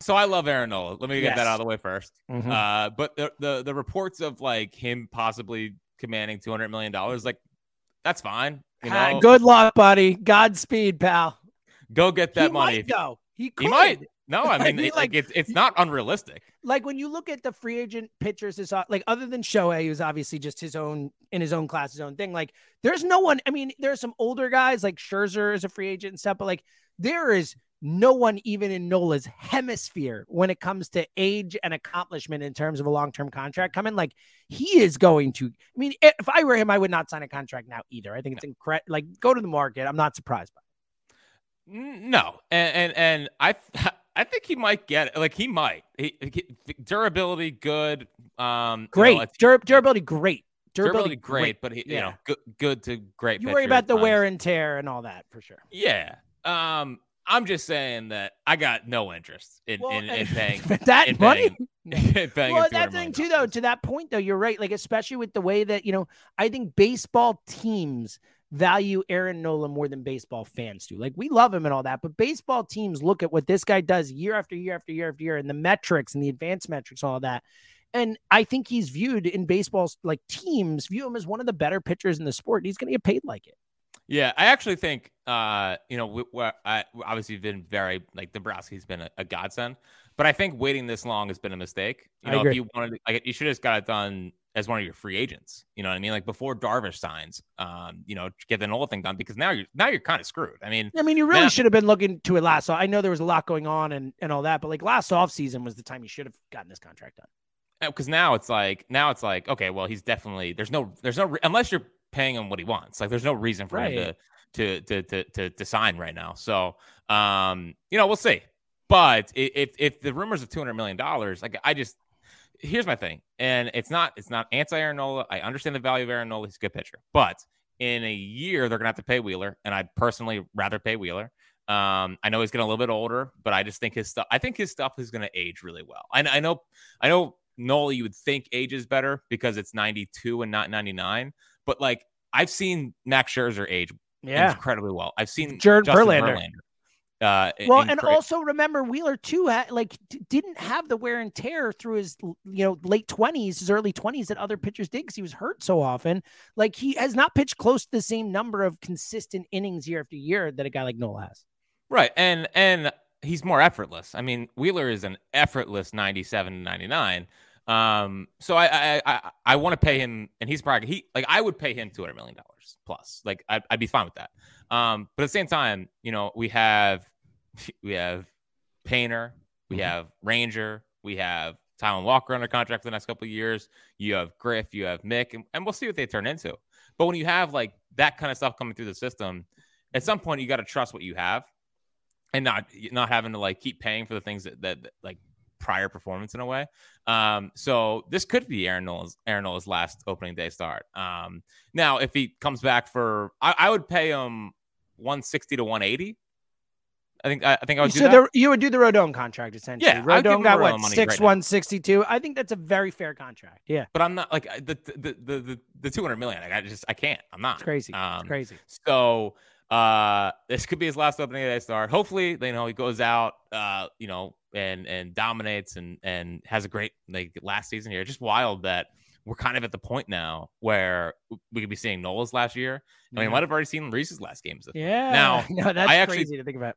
So I love Aaron Nola. Let me get Yes. that out of the way 1st Mhm. Uh, but the, the the reports of like him possibly commanding two hundred million dollars, like that's fine. You Ah, know, good luck, buddy. Godspeed, pal. go get that he money. Though. He he might. No, I I mean, it- like, like it's it's not unrealistic. like when you look at the free agent pitchers this uh, like other than Shohei who's obviously just his own in his own class his own thing like there's no one I mean there's some older guys like Scherzer is a free agent and stuff but like there is no one even in Nola's hemisphere when it comes to age and accomplishment in terms of a long-term contract coming like he is going to I mean if I were him I would not sign a contract now either I think it's incredible like go to the market I'm not surprised by it. No, and and, and I I think he might get it. Like he might. He, he- durability good. Um, you great know, Dur- durability great durability great, but he, you know, good good to great. you worry about the wear and tear and all that for sure Yeah. Um, I'm just saying that I got no interest in Well, in, in paying that in money. paying- paying well, $200 thing too, though. To that point, though, you're right. Like especially with the way that you know, I think baseball teams value Aaron Nola more than baseball fans do. Like we love him and all that, but baseball teams look at what this guy does year after year after year after year, and the metrics and the advanced metrics, all that. And I think he's viewed in baseball's like teams view him as one of the better pitchers in the sport. And he's going to get paid like it. Yeah, I actually think, uh, you know, we, I obviously been very like Dombrowski's been a, a godsend, but I think waiting this long has been a mistake. You know, if you wanted, like, you should have just got it done as one of your free agents. You know what I mean? Like before Darvish signs, um, you know, get the whole thing done because now you're now you're kind of screwed. I mean, I mean, you really Yeah. should have been looking to it last. I know there was a lot going on and, and all that, but like last offseason was the time you should have gotten this contract done. because now it's like now it's like okay, well, he's definitely there's no there's no unless you're paying him what he wants. Like there's no reason for him Right. to to to to to, to sign right now. So um, you know, we'll see. But if if the rumors of two hundred million dollars, like I just here's my thing, and it's not it's not anti Aaron Nola. I understand the value of Aaron Nola. He's a good pitcher, but in a year they're gonna have to pay Wheeler, and I'd personally rather pay Wheeler. Um, I know he's getting a little bit older, but I just think his stuff. I think his stuff is going to age really well. I, I know, I know, Nola. You would think ages better because it's ninety two and not ninety nine, but like I've seen Max Scherzer age Yeah. incredibly well. I've seen Jared Justin Verlander. Uh, Well, and cra- also remember Wheeler too had like d- didn't have the wear and tear through his you know late twenties, his early twenties that other pitchers did because he was hurt so often. Like he has not pitched close to the same number of consistent innings year after year that a guy like Noel has. right, and and he's more effortless. I mean, Wheeler is an effortless ninety seven to ninety nine. Um, so I I I, I want to pay him, and he's probably he like I would pay him two hundred million dollars plus. Like I'd, I'd be fine with that. Um, but at the same time, you know, we have we have Painter, we have Ranger, we have Taijuan Walker under contract for the next couple of years. You have Griff, you have Mick, and, and we'll see what they turn into. But when you have like that kind of stuff coming through the system, at some point you got to trust what you have, and not not having to like keep paying for the things that, that, that, like prior performance in a way. Um, so this could be Aaron Nola's Aaron Nola's last opening day start. Um, now if he comes back for, I, I would pay him one sixty to one eighty. I think I, I think I would do So that. the, you would do the Rodon contract essentially. Yeah, Rodon got Rodon what six right one sixty two. I think that's a very fair contract. Yeah, but I'm not like the the the the, the two hundred million. Like, I just I can't. I'm not. it's crazy. Um, it's crazy. So uh this could be his last opening day start. Hopefully, you know, he goes out uh, you know, and and dominates and and has a great like last season here. Just wild that we're kind of at the point now where we could be seeing Nola's last year. And we Yeah. might have already seen Reese's last games. Yeah. Now, no, that's I actually- crazy to think about.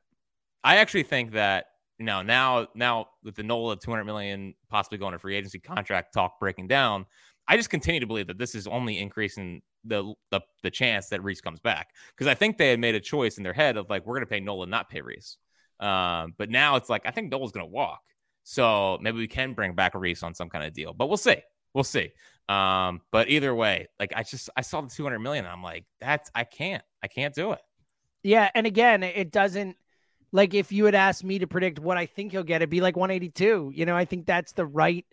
I actually think that you know now now with the Nola 200 million possibly going to free agency contract talk breaking down, I just continue to believe that this is only increasing the the, the chance that Reese comes back because I think they had made a choice in their head of like we're going to pay Nola not pay Reese, um, but now it's like I think Nola's going to walk, so maybe we can bring back Reese on some kind of deal, but we'll see. We'll see. Um, but either way, like I just I saw the 200 million. I'm like, that's I can't. I can't do it. Yeah, and again, it doesn't like if you had asked me to predict what I think he'll get, it'd be like 182. You know, I think that's the right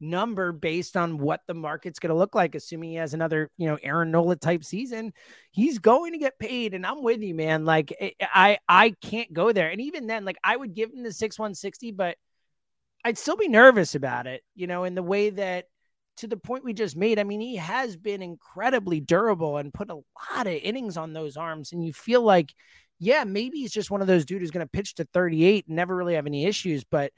number based on what the market's going to look like, assuming he has another, you know, Aaron Nola type season. He's going to get paid, and I'm with you, man. Like I- I, I can't go there, and even then, like I would give him the six 160, but I'd still be nervous about it. You know, in the way that. To the point we just made, I mean, he has been incredibly durable and put a lot of innings on those arms. And you feel like yeah, maybe he's just one of those dudes who's going to pitch to 38 and never really have any issues. But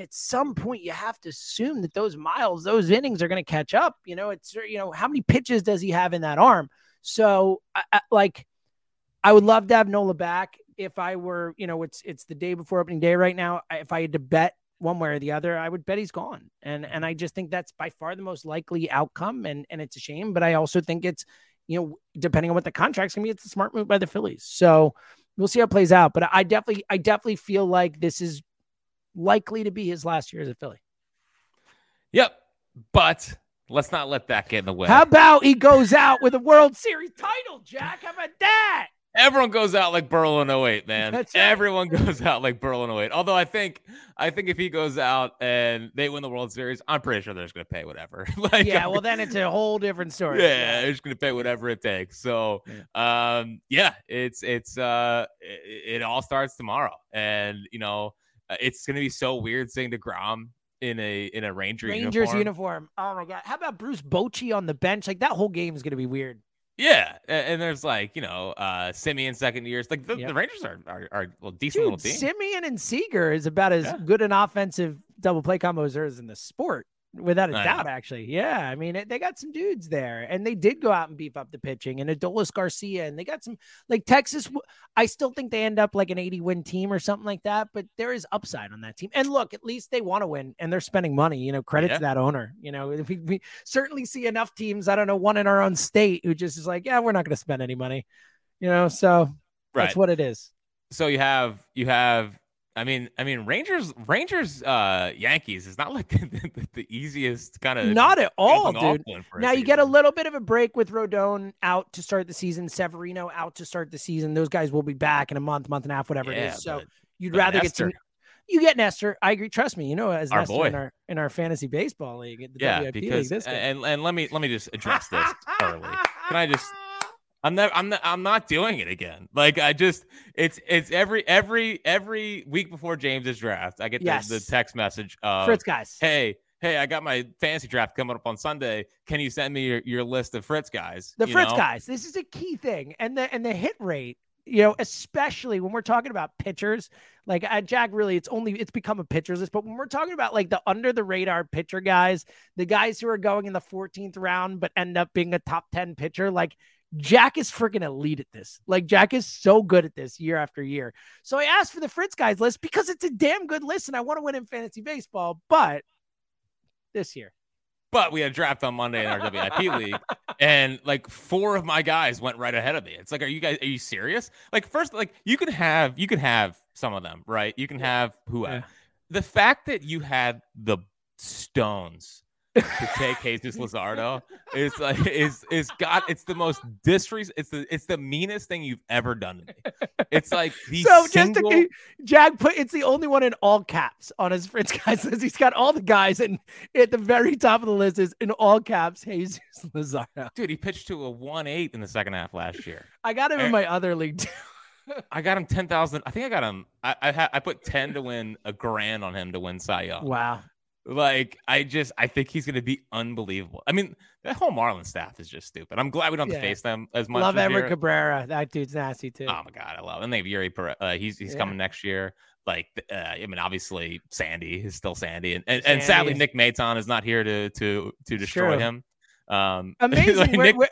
at some point you have to assume that those miles, those innings are going to catch up. You know, it's uh, you know how many pitches does he have in that arm? So, I, I, like, I would love to have Nola back. If I were, you know, it's it's the day before opening day right now. If I had to bet one way or the other, I would bet he's gone. And and I just think that's by far the most likely outcome. And and it's a shame, but I also think it's, you know, depending on what the contract's gonna be, it's a smart move by the Phillies. So we'll see how it plays out. But I definitely, I definitely feel like this is likely to be his last year as a Philly. Yep. But let's not let that get in the way. How about he goes out with a World Series title, Jack? How about that? Everyone goes out like Burrell in 08, man. Right. Everyone goes out like Burrell in 08. Although I think I think if he goes out and they win the World Series, I'm pretty sure they're just gonna pay whatever. like Yeah, well, then it's a whole different story. yeah, they're just gonna pay whatever it takes. So, um, yeah, it's it's uh, it, it all starts tomorrow, and you know, uh, it's gonna be so weird seeing deGrom in a in a Ranger Rangers uniform. uniform. Oh my god! How about Bruce Bochy on the bench? Like that whole game is going to be weird. Yeah, and, there's like you know, uh, Semien second years. Like the, Yep. the Rangers are are, are a decent little team. Semien and Seager is about as Yeah. good an offensive double play combo as there is in the sport, without a I doubt. know. Actually, yeah. I mean, it, they got some dudes there, and they did go out and beef up the pitching, and Adolis Garcia, and they got some like Texas. I still think they end up like an 80 win team or something like that, but there is upside on that team. And look, at least they want to win, and they're spending money. You know, credit Yeah. to that owner. You know, if we, we certainly see enough teams. I don't know, one in our own state who just is like, yeah, we're not going to spend any money. You know, so right. that's what it is. so you have you have I mean I mean Rangers Rangers uh Yankees is not like the, the, the easiest kind of Not at all, dude. Now you get a little bit of a break with Rodon out to start the season, Severino out to start the season. Those guys will be back in a month, month and a half, whatever it Yeah, is. So but- you'd but rather Nestor- get some. You get Nestor. I agree. Trust me. You know, as Our Nestor boy. in our in our fantasy baseball league, the yeah WIP because league, this and and let me let me just address this early. Can I just I'm not I'm not I'm not doing it again. Like I just it's it's every every every week before James's draft, I get the, the text message of Fritz guys? hey hey I got my fantasy draft coming up on Sunday. Can you send me your, your list of Fritz guys? The You Fritz know? guys. This is a key thing, and the and the hit rate. You know, especially when we're talking about pitchers, like uh, Jack. Really, it's only it's become a pitchers list. But when we're talking about like the under the radar pitcher guys, the guys who are going in the 14th round but end up being a top 10 pitcher, like Jack is freaking elite at this. Like Jack is so good at this year after year. So I asked for the Fritz guys list because it's a damn good list, and I want to win in fantasy baseball. But this year, But we had a draft on Monday in our WIP league, and like four of my guys went right ahead of me. It's like, are you guys are you serious? Like, first, like you can have you can have some of them, right? You can have whoever. Yeah. The fact that you had the stones to take Jesus Luzardo is like is is God. It's the most disres. It's the it's the meanest thing you've ever done to me. It's like the so single. just to Jack put it's the only one in all caps on his Fritz guys list. He's got all the guys, and at the very top of the list is in all caps Jesus Luzardo. Dude, he pitched to a one eight in the second half last year. I got him Eh. in my other league too. I got him ten thousand. I think I got him. I I, ha- I put ten to win a grand on him to win Cy Young. Wow. Like I just I think he's gonna be unbelievable. I mean, that whole Marlin staff is just stupid. I'm glad we don't have Yeah. to face them as much. Love year. Cabrera. That dude's nasty too. Oh my god, I love. It. And they have Eury. Pere- Uh, he's he's Yeah. coming next year. Like uh, I mean, obviously Sandy is still Sandy, and and, and Sandy sadly is- Nick Maton is not here to to to destroy True. him. Um, Amazing. like, we're, Nick- we're-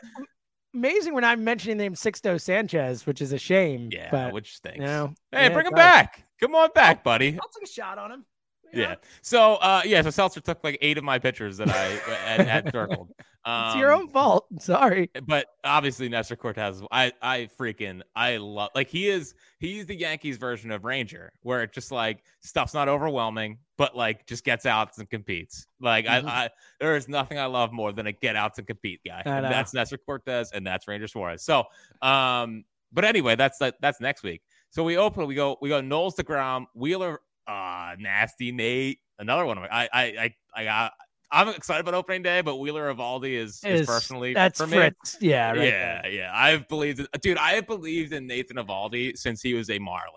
amazing. We're not mentioning the name Sixto Sanchez, which is a shame. yeah, but which stinks. you know, hey, yeah, bring it him does. back. Come on back, buddy. I'll take a shot on him. Yeah. So uh yeah, so Seltzer took like eight of my pictures that I had, had circled. Um, It's your own fault. Sorry. But obviously Nestor Cortes, I I freaking I love like he is he's the Yankees version of Ranger, where it just like stuff's not overwhelming, but like just gets out and competes. Like Mhm. I, I there is nothing I love more than a get out and compete guy. And that's Nestor Cortes and that's Ranger Suarez. So um but anyway, that's that that's next week. So we open, we go, we go Knowles to Grom, Wheeler, uh, nasty Nate, another one. of my- I, I, I, I got. I'm excited about opening day, but Wheeler Eovaldi is, is, Is- personally That's for me. Fritz. Yeah. Right yeah, there. yeah. I've believed, in, dude. I have believed in Nathan Eovaldi since he was a Marlin.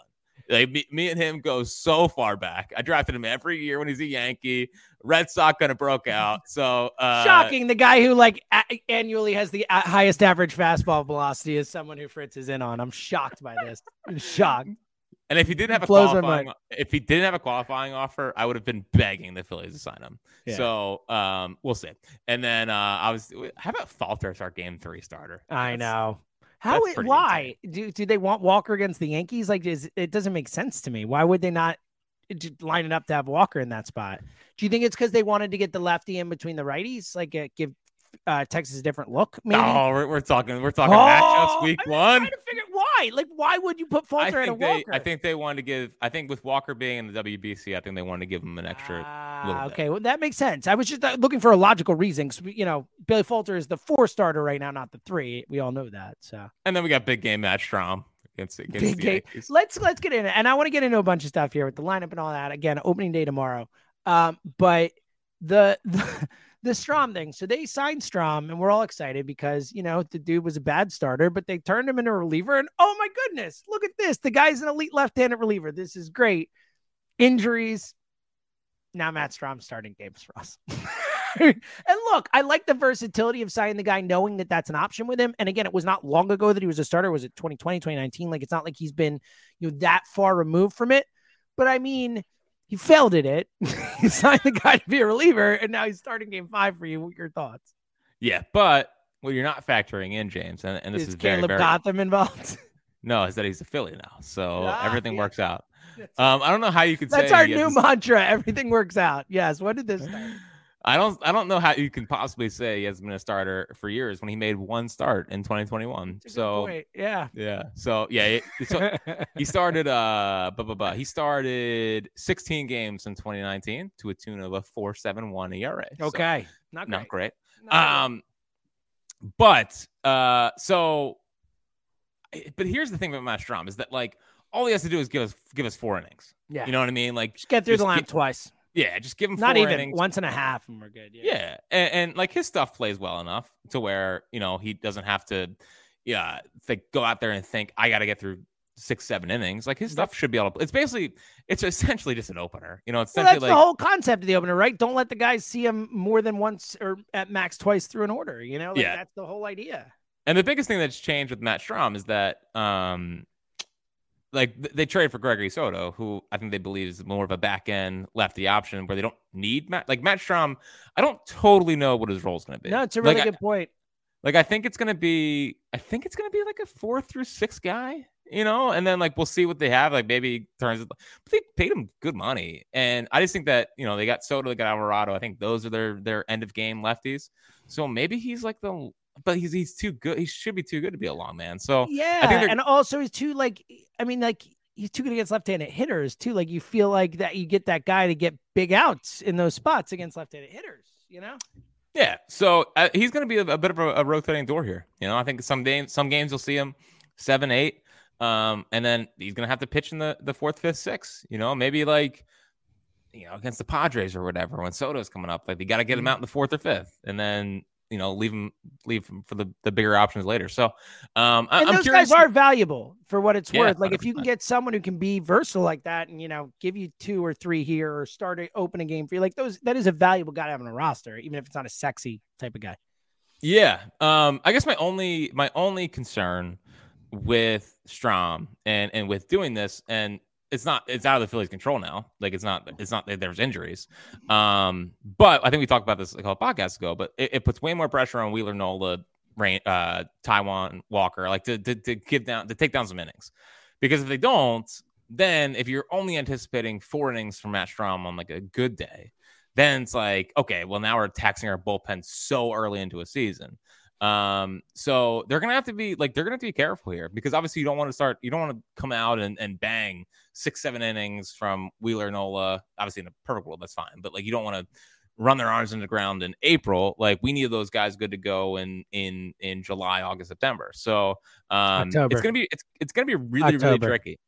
Like me, me and him go so far back. I drafted him every year when he's a Yankee. Red Sox kind of broke out. So uh, Shocking. The guy who like a- annually has the a- highest average fastball velocity is someone who Fritz is in on. I'm shocked by this. I'm shocked. And if he didn't have a Blows qualifying, if he didn't have a qualifying offer, I would have been begging the Phillies to sign him. Yeah. So um, we'll see. And then uh, I was, how about Falter as our game three starter? I That's- know. How? It, why do do they want Walker against the Yankees? Like, is it doesn't make sense to me. Why would they not line it up to have Walker in that spot? Do you think it's because they wanted to get the lefty in between the righties, like uh, give uh, Texas a different look? Maybe. No, we're, we're talking, we're talking Oh, matchups week one. Why. Like, why would you put Falter and a they, Walker? I think they wanted to give. I think with Walker being in the WBC, I think they wanted to give him an extra. Ah, little bit. okay, well that makes sense. I was just uh, looking for a logical reason because you know Bailey Falter is the four starter right now, not the three. We all know that. So And then we got big game Matt Strahm against against Big the game. Let's let's get in it, and I want to get into a bunch of stuff here with the lineup and all that. Again, opening day tomorrow. Um, but the the, the Strahm thing. So they signed Strahm, and we're all excited because you know the dude was a bad starter, but they turned him into a reliever, and oh my goodness, look at this! The guy's an elite left-handed reliever. This is great. Injuries. Now Matt Strahm starting games for us. and look, I like the versatility of signing the guy, knowing that that's an option with him. And again, it was not long ago that he was a starter. Was it 2020, 2019? Like it's not like he's been you know that far removed from it. But I mean, he failed at it. he signed the guy to be a reliever, and now he's starting game five for you. What are your thoughts? Yeah, but what you're not factoring in, James, and, and this is is very, Caleb very Gotham involved? no, is that he's a Philly now, so Ah, everything yeah. works out. Um, I don't know how you could say. That's our new has- mantra. Everything works out. Yes. When did this start? I don't I don't know how you can possibly say he has been a starter for years when he made one start in 2021. It's a good So point. yeah. yeah, so yeah, it- so he started uh blah, blah, blah. he started 16 games in 2019 to a tune of a 4.71 ERA. So, okay. Not great. not great. Not great. Um, but uh, so, but here's the thing about Matt Strahm is that like all he has to do is give us give us four innings. yeah. You know what I mean? Like, just get through just the line get- twice. Yeah, just give him Not four even innings. once and a half, and we're good. Yeah. Yeah, and, and like his stuff plays well enough to where you know he doesn't have to, yeah, think, go out there and think I got to get through six, seven innings. Like his stuff should be able to. It's basically, it's essentially just an opener. You know, it's Well, that's essentially the whole concept of the opener, right? Don't let the guys see him more than once or at max twice through an order. You know, like, Yeah. that's the whole idea. And the biggest thing that's changed with Matt Strahm is that, um, like they traded for Gregory Soto, who I think they believe is more of a back end lefty option where they don't need Matt. Like Matt Strahm, I don't totally know what his role is going to be. No, it's a really like, I- good point. like I think it's going to be, I think it's going to be like a four through six guy, you know, and then like we'll see what they have. Like maybe turns, but they paid him good money, and I just think that you know they got Soto, they got Alvarado. I think those are their their end of game lefties. So maybe he's like the, but he's he's too good. He should be too good to be a long man. So Yeah, and also he's too like I mean like he's too good against left-handed hitters too. Like you feel like that you get that guy to get big outs in those spots against left-handed hitters. You know, Yeah, so uh, he's going to be a, a bit of a, a rotating door here. You know, I think some games, some games you'll see him seven, eight, um, and then he's going to have to pitch in the the fourth, fifth, sixth. You know, maybe like you know against the Padres or whatever when Soto's coming up, like they got to get him out in the fourth or fifth, and then you know leave them leave him for the the bigger options later. So um, I, and I'm those curious. guys are valuable for what it's Yeah, worth. Like if you can get someone who can be versatile like that, and you know give you two or three here or start a open a game for you, like those that is a valuable guy to have on a roster, even if it's not a sexy type of guy. Yeah. Um, I guess my only my only concern with Strahm and and with doing this, and it's not it's out of the Phillies' control now. Like it's not it's not there's injuries. Um, but I think we talked about this a couple podcasts ago. But it, it puts way more pressure on Wheeler, Nola, Rain, uh, Taijuan Walker, like to, to to give down to take down some innings, because if they don't, then if you're only anticipating four innings from Matt Strahm on like a good day, then it's like, okay, well, now we're taxing our bullpen so early into a season. Um, so they're gonna have to be like they're gonna have to be careful here because obviously you don't want to start, you don't want to come out and, and bang six, seven innings from Wheeler Nola. Obviously, in a perfect world, that's fine, but like you don't want to run their arms into the ground in April. Like we need those guys good to go in in in July, August, September. So um October. it's gonna be it's it's gonna be really, really tricky.